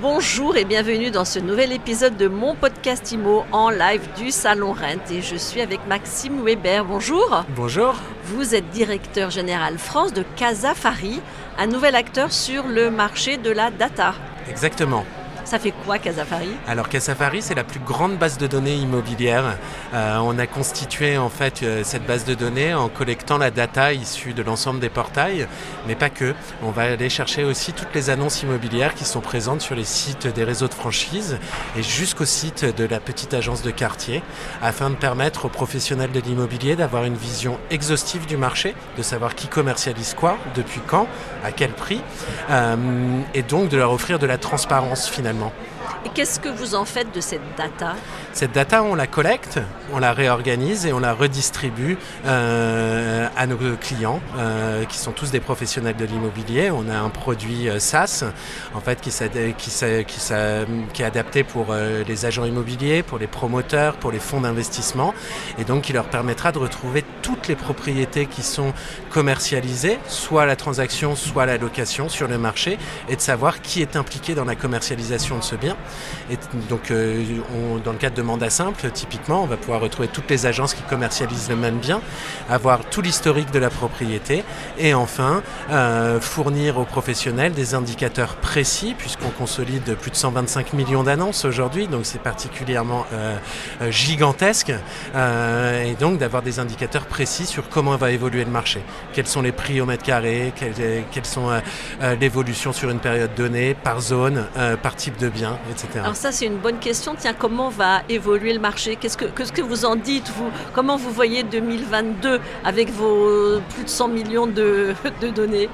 Bonjour et bienvenue dans ce nouvel épisode de mon podcast IMO en live du Salon Rent. Et je suis avec Maxime Weber. Bonjour. Bonjour. Vous êtes directeur général France de Casafari, un nouvel acteur sur le marché de la data. Exactement. Ça fait quoi Casafari? Alors Casafari, c'est la plus grande base de données immobilière. Euh, on a constitué en fait euh, cette base de données en collectant la data issue de l'ensemble des portails, mais pas que. On va aller chercher aussi toutes les annonces immobilières qui sont présentes sur les sites des réseaux de franchise et jusqu'au site de la petite agence de quartier, afin de permettre aux professionnels de l'immobilier d'avoir une vision exhaustive du marché, de savoir qui commercialise quoi, depuis quand, à quel prix, euh, et donc de leur offrir de la transparence finalement No. Et qu'est-ce que vous en faites de cette data? Cette data, on la collecte, on la réorganise et on la redistribue euh, à nos clients, euh, qui sont tous des professionnels de l'immobilier. On a un produit euh, SaaS, en fait, qui, est adapté pour les agents immobiliers, pour les promoteurs, pour les fonds d'investissement, et donc qui leur permettra de retrouver toutes les propriétés qui sont commercialisées, soit la transaction, soit la location sur le marché, et de savoir qui est impliqué dans la commercialisation de ce bien. Et donc, euh, dans le cadre de mandat simple, typiquement, on va pouvoir retrouver toutes les agences qui commercialisent le même bien, avoir tout l'historique de la propriété et enfin euh, fournir aux professionnels des indicateurs précis, puisqu'on consolide plus de 125 millions d'annonces aujourd'hui, donc c'est particulièrement euh, gigantesque, et donc d'avoir des indicateurs précis sur comment va évoluer le marché, quels sont les prix au mètre carré, quelles, quelles sont l'évolution sur une période donnée, par zone, par type de bien, etc. Alors ça, c'est une bonne question. Tiens, comment va évoluer le marché Qu'est-ce que, vous en dites, vous Comment vous voyez 2022 avec vos plus de 100 millions de, de données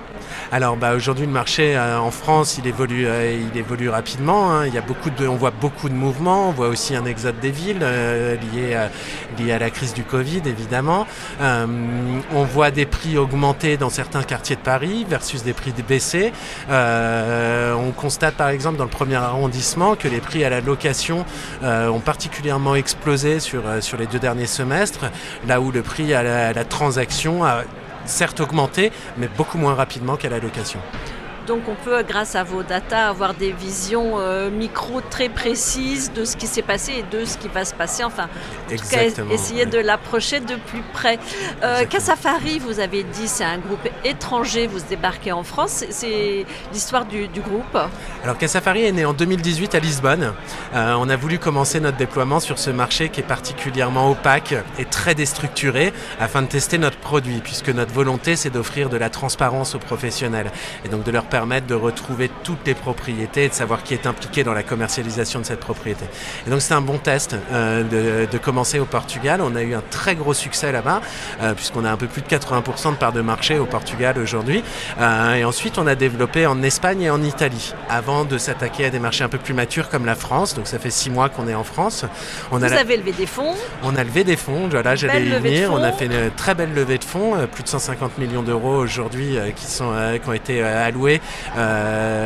alors bah, aujourd'hui le marché euh, en France il évolue, euh, il évolue rapidement. Hein. Il y a beaucoup de, on voit beaucoup de mouvements, on voit aussi un exode des villes euh, lié, à, lié à la crise du Covid évidemment. on voit des prix augmenter dans certains quartiers de Paris versus des prix baisser. on constate par exemple dans le premier arrondissement que les prix à la location ont particulièrement explosé sur, sur les deux derniers semestres, là où le prix à la transaction a certes augmenté, mais beaucoup moins rapidement qu'à la location. Donc on peut, grâce à vos datas, avoir des visions euh, micro très précises de ce qui s'est passé et de ce qui va se passer. Enfin, en tout cas, essayer de l'approcher de plus près. Euh, Casafari, vous avez dit, c'est un groupe étranger, vous débarquez en France. C'est l'histoire du, groupe Alors Casafari est né en 2018 à Lisbonne. Euh, on a voulu commencer notre déploiement sur ce marché qui est particulièrement opaque et très déstructuré afin de tester notre produit, puisque notre volonté, c'est d'offrir de la transparence aux professionnels et donc de leur permettre de retrouver toutes les propriétés et de savoir qui est impliqué dans la commercialisation de cette propriété. Et donc c'est un bon test euh, de, commencer au Portugal. On a eu un très gros succès là-bas, euh, puisqu'on a un peu plus de 80% de part de marché au Portugal aujourd'hui. Euh, et ensuite on a développé en Espagne et en Italie, avant de s'attaquer à des marchés un peu plus matures comme la France. Donc ça fait six mois qu'on est en France. On Vous avez levé des fonds On a levé des fonds, voilà, j'allais y venir. On a fait une très belle levée de fonds, plus de 150 millions d'euros aujourd'hui qui, sont, qui ont été alloués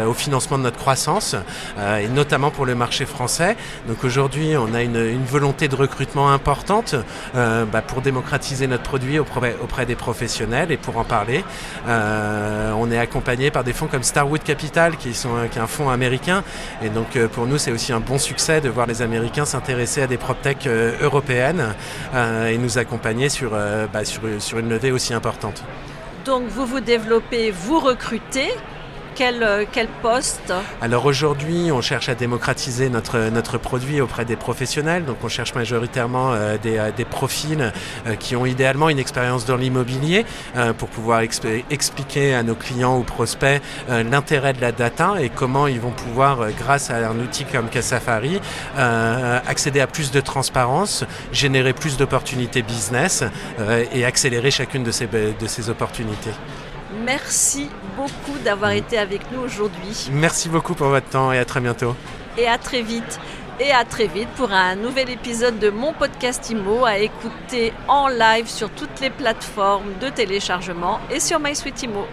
au financement de notre croissance, euh, et notamment pour le marché français. Donc aujourd'hui, on a une, volonté de recrutement importante euh, bah, pour démocratiser notre produit auprès, des professionnels et pour en parler. on est accompagné par des fonds comme Starwood Capital, qui, sont, est un fonds américain. Et donc pour nous, c'est aussi un bon succès de voir les Américains s'intéresser à des PropTech européennes et nous accompagner sur, bah, sur, sur une levée aussi importante. Donc vous vous développez, vous recrutez quel, euh, quel poste Alors aujourd'hui, on cherche à démocratiser notre, notre produit auprès des professionnels. Donc on cherche majoritairement euh, des, euh, des, profils qui ont idéalement une expérience dans l'immobilier pour pouvoir expliquer à nos clients ou prospects l'intérêt de la data et comment ils vont pouvoir, grâce à un outil comme Casafari, accéder à plus de transparence, générer plus d'opportunités business et accélérer chacune de ces, de ces opportunités. Merci beaucoup d'avoir été avec nous aujourd'hui. Merci beaucoup pour votre temps et à très bientôt. Et à très vite. Et à très vite pour un nouvel épisode de mon podcast IMO à écouter en live sur toutes les plateformes de téléchargement et sur MySuite IMO.